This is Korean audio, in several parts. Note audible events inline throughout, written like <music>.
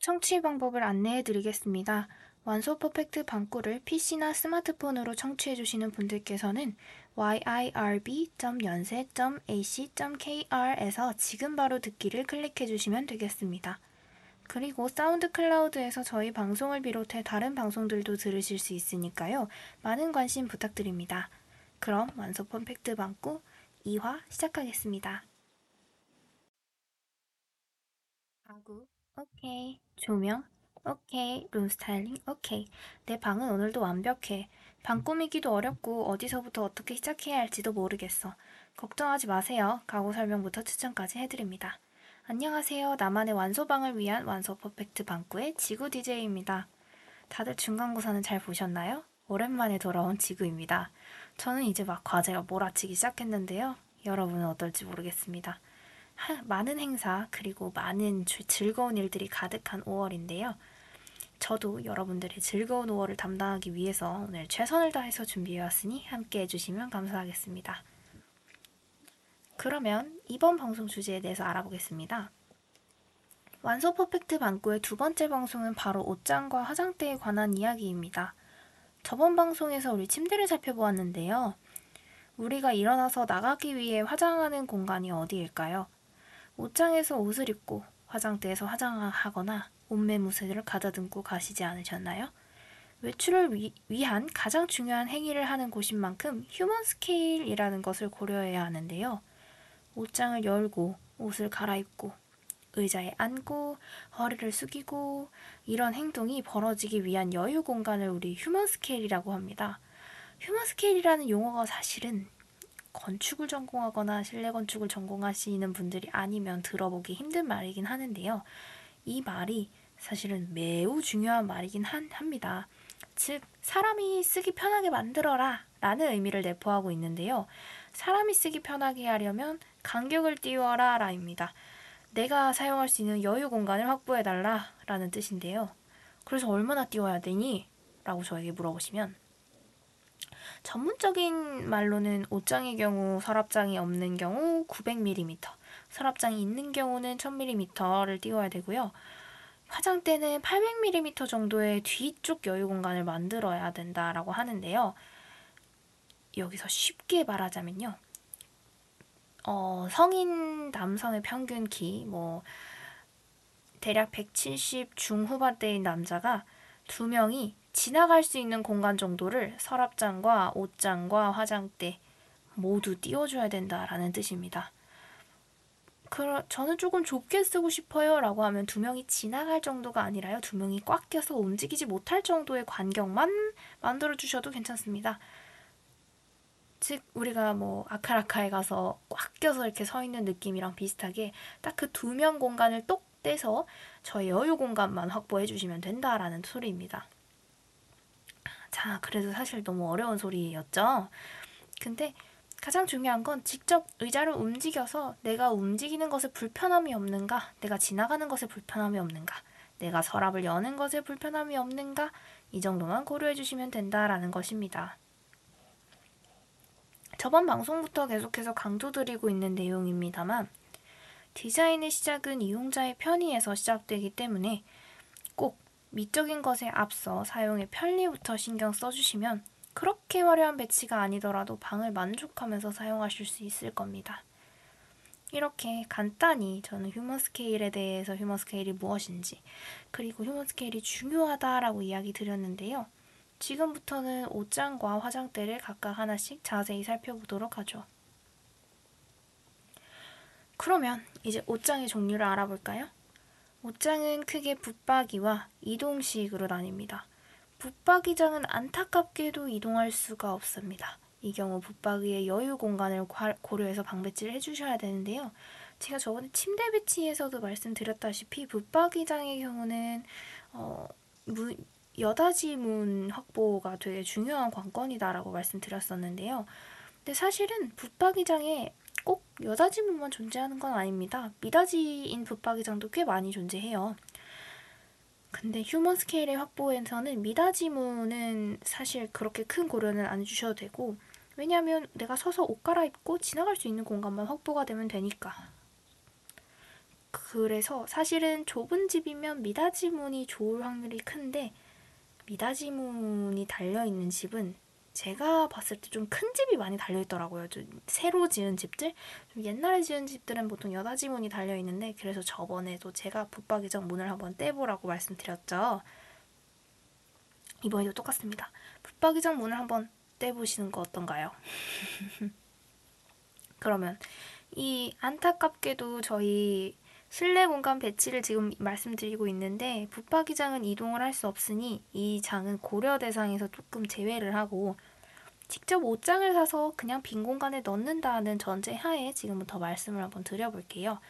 청취 방법을 안내해 드리겠습니다. 완소 퍼펙트 방꾸를 PC나 스마트폰으로 청취해 주시는 분들께서는 yirb.yonsei.ac.kr에서 지금 바로 듣기를 클릭해 주시면 되겠습니다. 그리고 SoundCloud에서 저희 방송을 비롯해 다른 방송들도 들으실 수 있으니까요. 많은 관심 부탁드립니다. 그럼 완소 퍼펙트 방꾸 2화 시작하겠습니다. 가구 오케이. 조명. 오케이. 룸 스타일링. 오케이. 내 방은 오늘도 완벽해. 방 꾸미기도 어렵고 어디서부터 어떻게 시작해야 할지도 모르겠어. 걱정하지 마세요. 가구 설명부터 추천까지 해드립니다. 안녕하세요. 나만의 완소방을 위한 완소 퍼펙트 방구의 지구 DJ입니다. 다들 중간고사는 잘 보셨나요? 오랜만에 돌아온 지구입니다. 저는 이제 막 과제가 몰아치기 시작했는데요. 여러분은 어떨지 모르겠습니다 많은 행사 그리고 많은 즐거운 일들이 가득한 5월인데요. 저도 여러분들의 즐거운 5월을 담당하기 위해서 오늘 최선을 다해서 준비해왔으니 함께 해주시면 감사하겠습니다. 그러면 이번 방송 주제에 대해서 알아보겠습니다. 완소 퍼펙트 방구의 두 번째 방송은 바로 옷장과 화장대에 관한 이야기입니다. 저번 방송에서 우리 침대를 살펴보았는데요. 우리가 일어나서 나가기 위해 화장하는 공간이 어디일까요? 옷장에서 옷을 입고 화장대에서 화장하거나 옷매무새를 가다듬고 가시지 않으셨나요? 외출을 위, 위한 가장 중요한 행위를 하는 곳인 만큼 human scale이라는 것을 고려해야 하는데요. 옷장을 열고 옷을 갈아입고 의자에 앉고 허리를 숙이고 이런 행동이 벌어지기 위한 여유 공간을 우리 human scale이라고 합니다. 휴먼 스케일이라는 용어가 사실은 건축을 전공하거나 실내 건축을 전공하시는 분들이 아니면 들어보기 힘든 말이긴 하는데요. 이 말이 사실은 매우 중요한 말이긴 한, 합니다. 즉, 사람이 쓰기 편하게 만들어라 라는 의미를 내포하고 있는데요. 사람이 쓰기 편하게 하려면 간격을 띄워라 라입니다. 내가 사용할 수 있는 여유 공간을 확보해달라 라는 뜻인데요. 그래서 얼마나 띄워야 되니? 라고 저에게 물어보시면 전문적인 말로는 옷장의 경우 서랍장이 없는 경우 900mm, 서랍장이 있는 경우는 1000mm를 띄워야 되고요. 화장대는 800mm 정도의 뒤쪽 여유 공간을 만들어야 된다라고 하는데요. 여기서 쉽게 말하자면요. 어, 성인 남성의 평균 키, 뭐, 대략 170 중후반대인 남자가 두 명이 지나갈 수 있는 공간 정도를 서랍장과 옷장과 화장대 모두 띄워줘야 된다라는 뜻입니다. 그, 저는 조금 좁게 쓰고 싶어요 라고 하면 두 명이 지나갈 정도가 아니라요. 두 명이 꽉 껴서 움직이지 못할 정도의 간격만 만들어 주셔도 괜찮습니다. 즉, 우리가 뭐 아카라카에 가서 꽉 껴서 이렇게 서 있는 느낌이랑 비슷하게 딱 그 두 명 공간을 똑 떼서 저의 여유 공간만 확보해 주시면 된다라는 소리입니다. 자, 그래도 사실 너무 어려운 소리였죠? 근데 가장 중요한 건 직접 의자를 움직여서 내가 움직이는 것에 불편함이 없는가, 내가 지나가는 것에 불편함이 없는가, 내가 서랍을 여는 것에 불편함이 없는가, 이 정도만 고려해 주시면 된다라는 것입니다. 저번 방송부터 계속해서 강조드리고 있는 내용입니다만, 디자인의 시작은 이용자의 편의에서 시작되기 때문에 꼭 미적인 것에 앞서 사용의 편리부터 신경 써주시면 그렇게 화려한 배치가 아니더라도 방을 만족하면서 사용하실 수 있을 겁니다. 이렇게 간단히 저는 human scale에 대해서 human scale이 무엇인지 그리고 human scale이 중요하다라고 이야기 드렸는데요. 지금부터는 옷장과 화장대를 각각 하나씩 자세히 살펴보도록 하죠. 그러면 이제 옷장의 종류를 알아볼까요? 옷장은 크게 붙박이와 이동식으로 나뉩니다. 붙박이장은 안타깝게도 이동할 수가 없습니다. 이 경우 붙박이의 여유 공간을 고려해서 방배치를 해주셔야 되는데요. 제가 저번에 침대 배치에서도 말씀드렸다시피 붙박이장의 경우는 어, 문, 여닫이 문 확보가 되게 중요한 관건이다라고 말씀드렸었는데요. 근데 사실은 붙박이장에 꼭 여닫이문만 존재하는 건 아닙니다. 미닫이인 붙박이장도 꽤 많이 존재해요. 근데 휴먼 스케일의 확보에서는 미닫이문은 사실 그렇게 큰 고려는 안 주셔도 되고 왜냐하면 내가 서서 옷 갈아입고 지나갈 수 있는 공간만 확보가 되면 되니까 그래서 사실은 좁은 집이면 미닫이 문이 좋을 확률이 큰데 미닫이 문이 달려 있는 집은 제가 봤을 때 좀 큰 집이 많이 달려 있더라고요. 좀 새로 지은 집들, 좀 옛날에 지은 집들은 보통 여닫이 문이 달려 있는데 그래서 저번에도 제가 붙박이장 문을 한번 떼보라고 말씀드렸죠. 이번에도 똑같습니다. 붙박이장 문을 한번 떼보시는 거 어떤가요? <laughs> 그러면 이 안타깝게도 저희 실내 공간 배치를 지금 말씀드리고 있는데 붙박이장은 이동을 할 수 없으니 이 장은 고려 대상에서 조금 제외를 하고 직접 옷장을 사서 그냥 빈 공간에 넣는다는 전제 하에 지금부터 말씀을 한번 드려볼게요.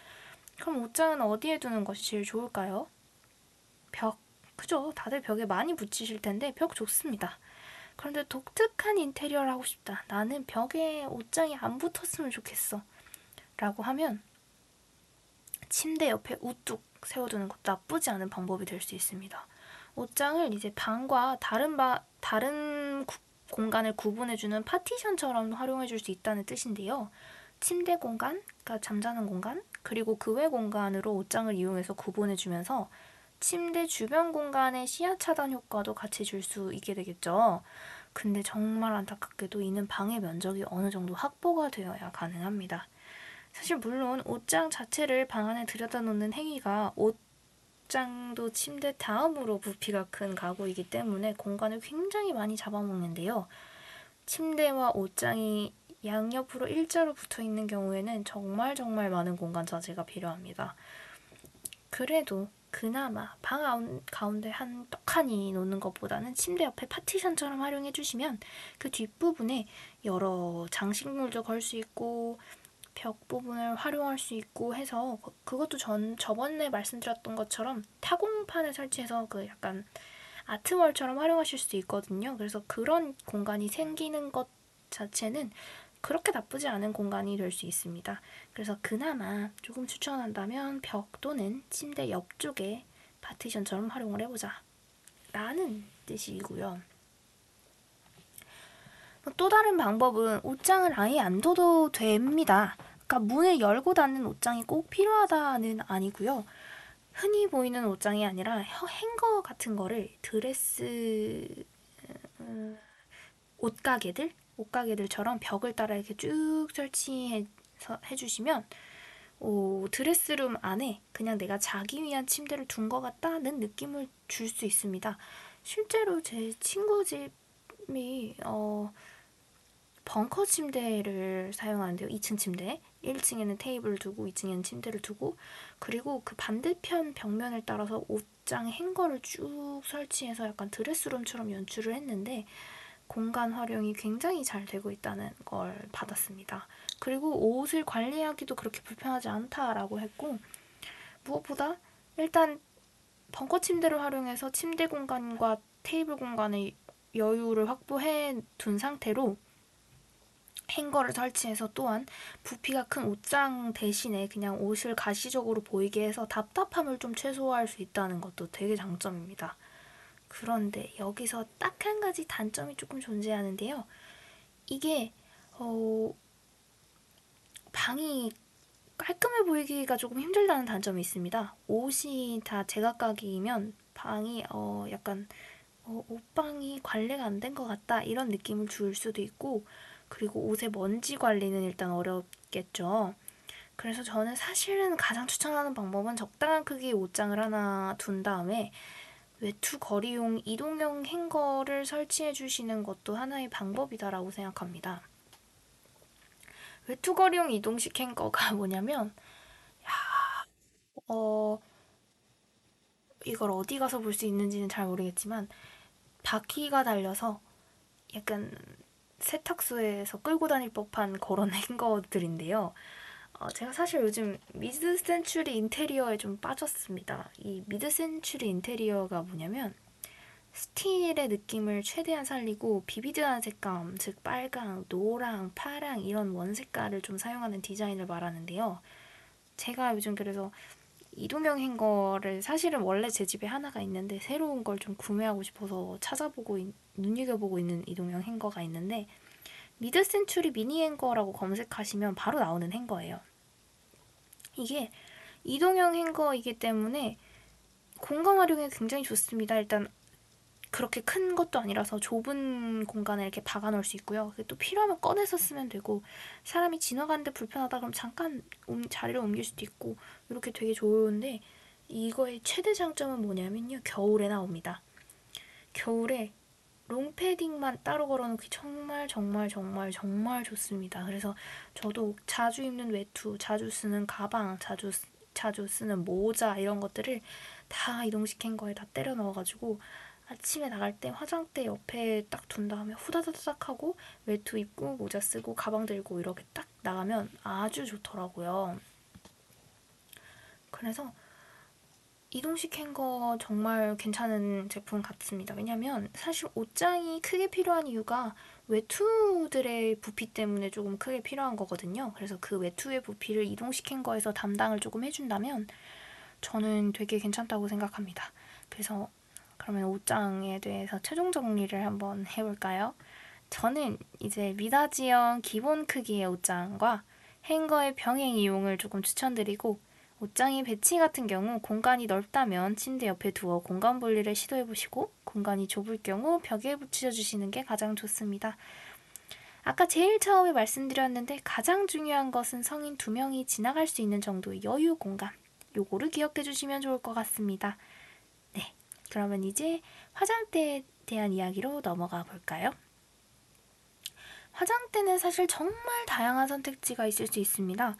그럼 옷장은 어디에 두는 것이 제일 좋을까요? 벽. 그죠? 다들 벽에 많이 붙이실 텐데 벽 좋습니다. 그런데 독특한 인테리어를 하고 싶다. 나는 벽에 옷장이 안 붙었으면 좋겠어. 라고 하면 침대 옆에 우뚝 세워두는 것도 나쁘지 않은 방법이 될 수 있습니다. 옷장을 이제 방과 다른 바, 다른 구, 공간을 구분해주는 파티션처럼 활용해줄 수 있다는 뜻인데요. 침대 공간, 그러니까 잠자는 공간, 그리고 그 외 공간으로 옷장을 이용해서 구분해주면서 침대 주변 공간의 시야 차단 효과도 같이 줄 수 있게 되겠죠. 근데 정말 안타깝게도 이는 방의 면적이 어느 정도 확보가 되어야 가능합니다. 사실 물론 옷장 자체를 방 안에 들여다 놓는 행위가 옷 장도 침대 다음으로 부피가 큰 가구이기 때문에 공간을 굉장히 많이 잡아먹는데요. 침대와 옷장이 양옆으로 일자로 붙어 있는 경우에는 정말 정말 많은 공간 자재가 필요합니다. 그래도 그나마 방 가운데 한 떡하니 놓는 것보다는 침대 옆에 파티션처럼 활용해 주시면 그 뒷부분에 여러 장식물도 걸 수 있고 벽 부분을 활용할 수 있고 해서 그것도 전 저번에 말씀드렸던 것처럼 타공판을 설치해서 그 약간 아트월처럼 활용하실 수 있거든요. 그래서 그런 공간이 생기는 것 자체는 그렇게 나쁘지 않은 공간이 될 수 있습니다. 그래서 그나마 조금 추천한다면 벽 또는 침대 옆쪽에 파티션처럼 활용을 해보자. 라는 뜻이고요. 또 다른 방법은 옷장을 아예 안 둬도 됩니다. 그러니까 문을 열고 닫는 옷장이 꼭 필요하다는 아니고요. 흔히 보이는 옷장이 아니라 행거 같은 거를 드레스 음, 옷가게들 옷가게들처럼 벽을 따라 이렇게 쭉 설치해서 해주시면 오, 드레스룸 안에 그냥 내가 자기 위한 침대를 둔 것 같다는 느낌을 줄 수 있습니다. 실제로 제 친구 집이 어, 벙커 침대를 사용하는데요. 2층 침대. 1층에는 테이블을 두고 2층에는 침대를 두고 그리고 그 반대편 벽면을 따라서 옷장 행거를 쭉 설치해서 약간 드레스룸처럼 연출을 했는데 공간 활용이 굉장히 잘 되고 있다는 걸 받았습니다. 그리고 옷을 관리하기도 그렇게 불편하지 않다라고 했고 무엇보다 일단 벙커 침대를 활용해서 침대 공간과 테이블 공간의 여유를 확보해 둔 상태로 행거를 설치해서 또한 부피가 큰 옷장 대신에 그냥 옷을 가시적으로 보이게 해서 답답함을 좀 최소화할 수 있다는 것도 되게 장점입니다. 그런데 여기서 딱 한 가지 단점이 조금 존재하는데요. 이게 어, 방이 깔끔해 보이기가 조금 힘들다는 단점이 있습니다. 옷이 다 제각각이면 방이 어, 약간 어, 옷방이 관리가 안 된 것 같다 이런 느낌을 줄 수도 있고 그리고 옷의 먼지 관리는 일단 어렵겠죠. 그래서 저는 사실은 가장 추천하는 방법은 적당한 크기의 옷장을 하나 둔 다음에 외투 걸이용 이동형 행거를 설치해 주시는 것도 하나의 방법이다라고 생각합니다. 외투 걸이용 이동식 행거가 <laughs> 뭐냐면 야, 어 이걸 어디 가서 볼 수 있는지는 잘 모르겠지만 바퀴가 달려서 약간 세탁소에서 끌고 다닐 법한 그런 행거들인데요. <laughs> 어, 제가 사실 요즘 mid-century 인테리어에 좀 빠졌습니다. 이 mid-century 인테리어가 뭐냐면 스틸의 느낌을 최대한 살리고 vivid한 색감, 즉 빨강, 노랑, 파랑 이런 원 색깔을 좀 사용하는 디자인을 말하는데요. 제가 요즘 그래서 이동형 행거를 사실은 원래 제 집에 하나가 있는데 새로운 걸 좀 구매하고 싶어서 찾아보고 눈여겨보고 있는 이동형 행거가 있는데 mid-century 미니 행거라고 검색하시면 바로 나오는 행거예요. 이게 이동형 행거이기 때문에 공간 활용에 굉장히 좋습니다. 일단 그렇게 큰 것도 아니라서 좁은 공간에 이렇게 박아 놓을 수 있고요. 또 필요하면 꺼내서 쓰면 되고 사람이 지나가는데 불편하다 그럼 잠깐 자리를 옮길 수도 있고 이렇게 되게 좋은데 이거의 최대 장점은 뭐냐면요. 겨울에 나옵니다. 겨울에 롱패딩만 따로 걸어놓기 정말 정말 정말 정말 좋습니다. 그래서 저도 자주 입는 외투, 자주 쓰는 가방, 자주 자주 쓰는 모자 이런 것들을 다 이동시킨 거에 다 때려 넣어가지고 아침에 나갈 때 화장대 옆에 딱 둔 다음에 후다다닥 하고 외투 입고 모자 쓰고 가방 들고 이렇게 딱 나가면 아주 좋더라고요. 그래서 이동식 행거 정말 괜찮은 제품 같습니다. 왜냐면 사실 옷장이 크게 필요한 이유가 외투들의 부피 때문에 조금 크게 필요한 거거든요. 그래서 그 외투의 부피를 이동식 행거에서 담당을 조금 해준다면 저는 되게 괜찮다고 생각합니다. 그래서 그러면 옷장에 대해서 최종 정리를 한번 해볼까요? 저는 이제 미닫이형 기본 크기의 옷장과 행거의 병행 이용을 조금 추천드리고 옷장이 배치 같은 경우 공간이 넓다면 침대 옆에 두어 공간 분리를 시도해보시고 공간이 좁을 경우 벽에 붙여주시는 게 가장 좋습니다. 아까 제일 처음에 말씀드렸는데 가장 중요한 것은 성인 두 명이 지나갈 수 있는 정도의 여유 공간. 요거를 기억해 주시면 좋을 것 같습니다. 네, 그러면 이제 화장대에 대한 이야기로 넘어가 볼까요? 화장대는 사실 정말 다양한 선택지가 있을 수 있습니다.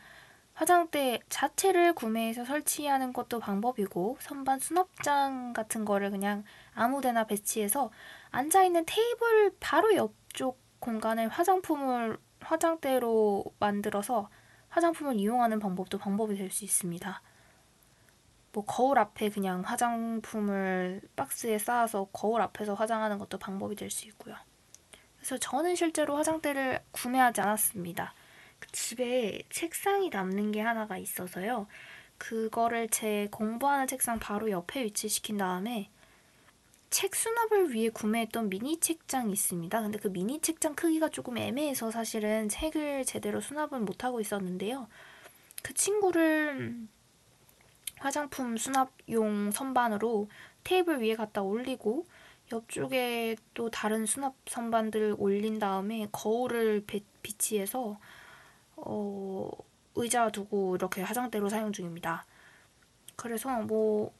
화장대 자체를 구매해서 설치하는 것도 방법이고 선반 수납장 같은 거를 그냥 아무데나 배치해서 앉아 있는 테이블 바로 옆쪽 공간에 화장품을 화장대로 만들어서 화장품을 이용하는 방법도 방법이 될 수 있습니다. 뭐 거울 앞에 그냥 화장품을 박스에 쌓아서 거울 앞에서 화장하는 것도 방법이 될 수 있고요. 그래서 저는 실제로 화장대를 구매하지 않았습니다. 그 집에 책상이 남는 게 하나가 있어서요. 그거를 제 공부하는 책상 바로 옆에 위치시킨 다음에 책 수납을 위해 구매했던 미니 책장이 있습니다. 근데 그 미니 책장 크기가 조금 애매해서 사실은 책을 제대로 수납은 못하고 있었는데요. 그 친구를 화장품 수납용 선반으로 테이블 위에 갖다 올리고 옆쪽에 또 다른 수납 선반들 올린 다음에 거울을 비치해서 어, 의자 두고 이렇게 화장대로 사용 중입니다. 그래서 뭐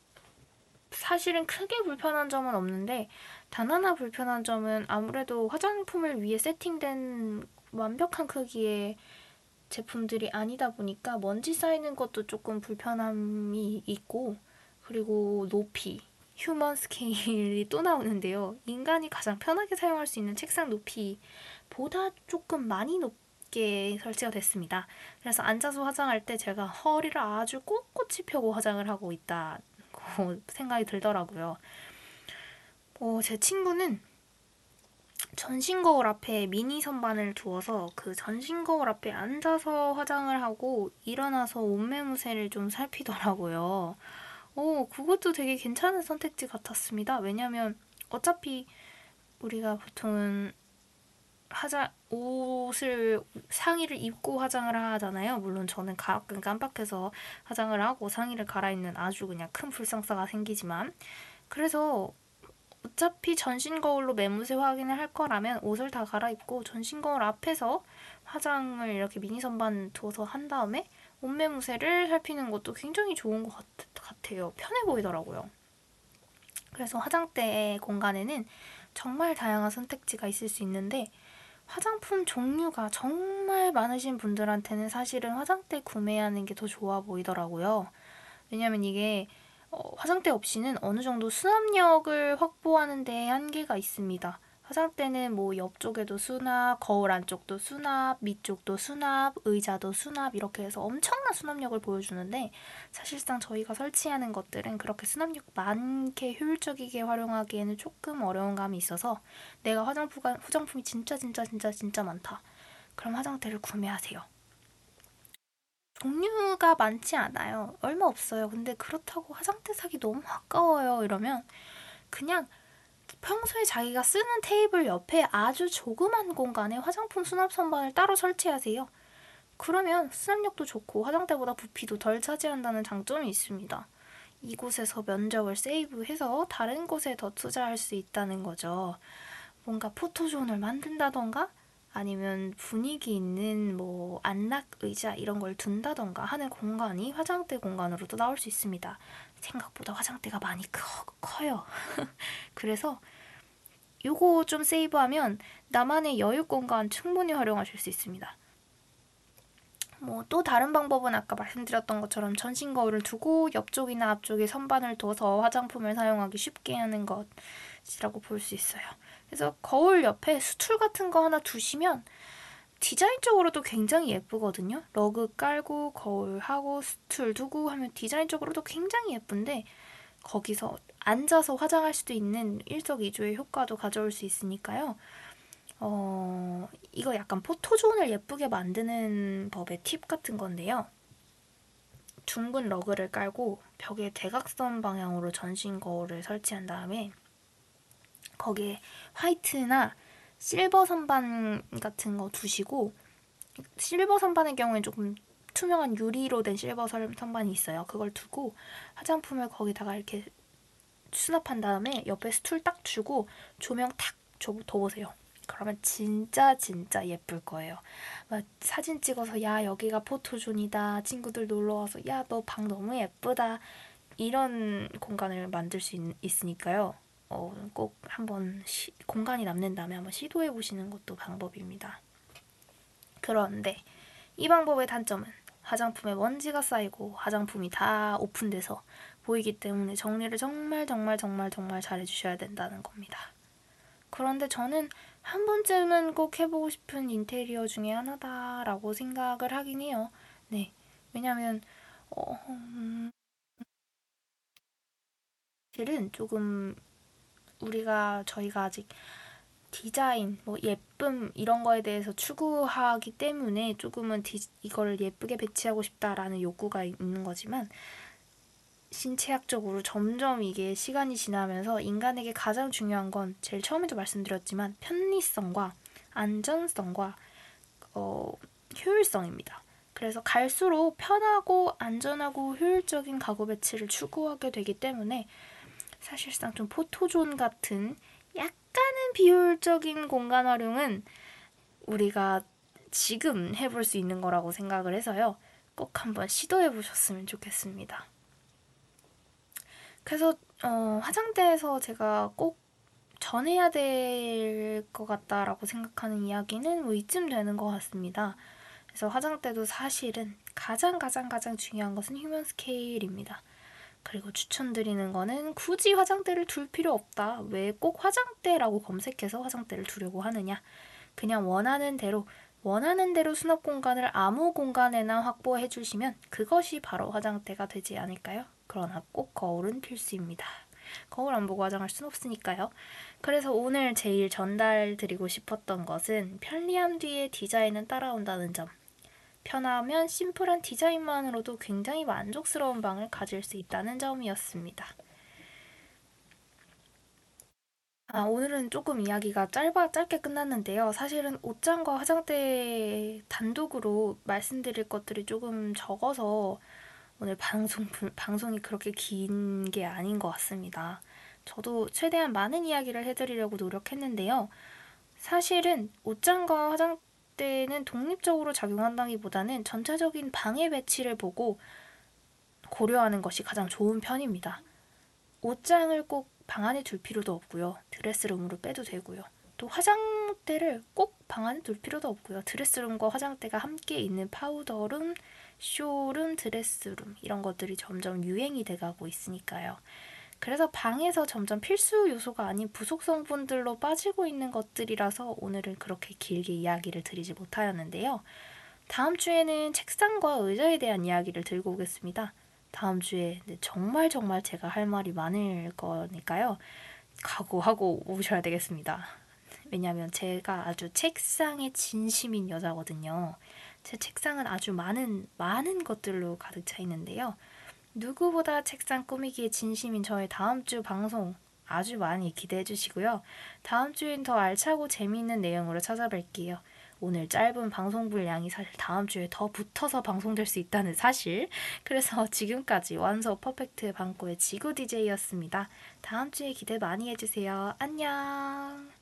사실은 크게 불편한 점은 없는데 단 하나 불편한 점은 아무래도 화장품을 위해 세팅된 완벽한 크기의 제품들이 아니다 보니까 먼지 쌓이는 것도 조금 불편함이 있고 그리고 높이 휴먼 스케일이 또 나오는데요. 인간이 가장 편하게 사용할 수 있는 책상 높이보다 조금 많이 높 높게 설치가 됐습니다. 그래서 앉아서 화장할 때 제가 허리를 아주 꼿꼿이 펴고 화장을 하고 있다고 <laughs> 생각이 들더라고요. 어, 제 친구는 전신 거울 앞에 미니 선반을 두어서 그 전신 거울 앞에 앉아서 화장을 하고 일어나서 옷매무새를 좀 살피더라고요. 오, 그것도 되게 괜찮은 선택지 같았습니다. 왜냐면 어차피 우리가 보통은 화장 옷을 상의를 입고 화장을 하잖아요. 물론 저는 가끔 깜빡해서 화장을 하고 상의를 갈아입는 아주 그냥 큰 불상사가 생기지만 그래서 어차피 전신 거울로 매무새 확인을 할 거라면 옷을 다 갈아입고 전신 거울 앞에서 화장을 이렇게 미니 선반 두어서 한 다음에 옷 매무새를 살피는 것도 굉장히 좋은 것 같, 아요 편해 보이더라고요. 그래서 화장대 공간에는 정말 다양한 선택지가 있을 수 있는데 화장품 종류가 정말 많으신 분들한테는 사실은 화장대 구매하는 게 더 좋아 보이더라고요. 왜냐면 이게 어, 화장대 없이는 어느 정도 수납력을 확보하는 데 한계가 있습니다. 화장대는 뭐 옆쪽에도 수납, 거울 안쪽도 수납, 밑쪽도 수납, 의자도 수납 이렇게 해서 엄청난 수납력을 보여주는데 사실상 저희가 설치하는 것들은 그렇게 수납력 많게 효율적이게 활용하기에는 조금 어려운 감이 있어서 내가 화장품, 화장품이 진짜 진짜 진짜 진짜 많다. 그럼 화장대를 구매하세요. 종류가 많지 않아요. 얼마 없어요. 근데 그렇다고 화장대 사기 너무 아까워요. 이러면 그냥 평소에 자기가 쓰는 테이블 옆에 아주 조그만 공간에 화장품 수납 선반을 따로 설치하세요. 그러면 수납력도 좋고 화장대보다 부피도 덜 차지한다는 장점이 있습니다. 이곳에서 면적을 세이브해서 다른 곳에 더 투자할 수 있다는 거죠. 뭔가 포토존을 만든다던가 아니면 분위기 있는 뭐 안락 의자 이런 걸 둔다던가 하는 공간이 화장대 공간으로도 나올 수 있습니다. 생각보다 화장대가 많이 커, 커요. <laughs> 그래서 요거 좀 세이브하면 나만의 여유 공간 충분히 활용하실 수 있습니다. 뭐 또 다른 방법은 아까 말씀드렸던 것처럼 전신 거울을 두고 옆쪽이나 앞쪽에 선반을 둬서 화장품을 사용하기 쉽게 하는 것이라고 볼 수 있어요. 그래서 거울 옆에 수툴 같은 거 하나 두시면 디자인적으로도 굉장히 예쁘거든요. 러그 깔고 거울 하고 수툴 두고 하면 디자인적으로도 굉장히 예쁜데 거기서 앉아서 화장할 수도 있는 일석이조의 효과도 가져올 수 있으니까요. 어, 이거 약간 포토존을 예쁘게 만드는 법의 팁 같은 건데요. 둥근 러그를 깔고 벽에 대각선 방향으로 전신 거울을 설치한 다음에 거기에 화이트나 실버 선반 같은 거 두시고 실버 선반의 경우엔 조금 투명한 유리로 된 실버 선반이 있어요. 그걸 두고 화장품을 거기다가 이렇게 수납한 다음에 옆에 스툴 딱 주고 조명 탁 둬보세요. 그러면 진짜 진짜 예쁠 거예요. 막 사진 찍어서 야 여기가 포토존이다. 친구들 놀러 와서 야 너 방 너무 예쁘다. 이런 공간을 만들 수 있, 으니까요 어, 꼭 한번 시, 공간이 남는 다음에 한번 시도해 보시는 것도 방법입니다. 그런데 이 방법의 단점은 화장품에 먼지가 쌓이고 화장품이 다 오픈돼서 보이기 때문에 정리를 정말 정말 정말 정말 잘 해주셔야 된다는 겁니다. 그런데 저는 한 번쯤은 꼭 해보고 싶은 인테리어 중에 하나다라고 생각을 하긴 해요. 네. 왜냐면, 어, 음, 실은 조금 우리가 저희가 아직 디자인, 뭐 예쁨 이런 거에 대해서 추구하기 때문에 조금은 디, 이걸 예쁘게 배치하고 싶다라는 욕구가 있는 거지만 신체학적으로 점점 이게 시간이 지나면서 인간에게 가장 중요한 건 제일 처음에도 말씀드렸지만 편리성과 안전성과 어, 효율성입니다. 그래서 갈수록 편하고 안전하고 효율적인 가구 배치를 추구하게 되기 때문에 사실상 좀 포토존 같은 약간은 비효율적인 공간 활용은 우리가 지금 해볼 수 있는 거라고 생각을 해서요. 꼭 한번 시도해 보셨으면 좋겠습니다. 그래서 어, 화장대에서 제가 꼭 전해야 될 것 같다라고 생각하는 이야기는 뭐 이쯤 되는 것 같습니다. 그래서 화장대도 사실은 가장 가장 가장 중요한 것은 휴먼 스케일입니다. 그리고 추천드리는 거는 굳이 화장대를 둘 필요 없다. 왜 꼭 화장대라고 검색해서 화장대를 두려고 하느냐. 그냥 원하는 대로 원하는 대로 수납 공간을 아무 공간에나 확보해 주시면 그것이 바로 화장대가 되지 않을까요? 그러나 꼭 거울은 필수입니다. 거울 안 보고 화장할 순 없으니까요. 그래서 오늘 제일 전달드리고 싶었던 것은 편리함 뒤에 디자인은 따라온다는 점. 편하면 심플한 디자인만으로도 굉장히 만족스러운 방을 가질 수 있다는 점이었습니다. 아, 오늘은 조금 이야기가 짧아, 짧게 끝났는데요. 사실은 옷장과 화장대 단독으로 말씀드릴 것들이 조금 적어서 오늘 방송, 방송이 그렇게 긴 게 아닌 것 같습니다. 저도 최대한 많은 이야기를 해드리려고 노력했는데요. 사실은 옷장과 화장대는 독립적으로 작용한다기보다는 전체적인 방의 배치를 보고 고려하는 것이 가장 좋은 편입니다. 옷장을 꼭 방 안에 둘 필요도 없고요. 드레스룸으로 빼도 되고요. 또 화장대를 꼭 방 안에 둘 필요도 없고요. 드레스룸과 화장대가 함께 있는 파우더룸, 쇼룸, 드레스룸 이런 것들이 점점 유행이 돼가고 있으니까요. 그래서 방에서 점점 필수 요소가 아닌 부속 성분들로 빠지고 있는 것들이라서 오늘은 그렇게 길게 이야기를 드리지 못하였는데요. 다음 주에는 책상과 의자에 대한 이야기를 들고 오겠습니다. 다음 주에 정말 정말 제가 할 말이 많을 거니까요. 각오하고 오셔야 되겠습니다. 왜냐하면 제가 아주 책상에 진심인 여자거든요. 제 책상은 아주 많은 많은 것들로 가득 차 있는데요. 누구보다 책상 꾸미기에 진심인 저의 다음 주 방송 아주 많이 기대해 주시고요. 다음 주엔 더 알차고 재미있는 내용으로 찾아뵐게요. 오늘 짧은 방송 분량이 사실 다음 주에 더 붙어서 방송될 수 있다는 사실. 그래서 <laughs> 지금까지 완소 퍼펙트 방구의 지구 DJ였습니다. 다음 주에 기대 많이 해주세요. 안녕!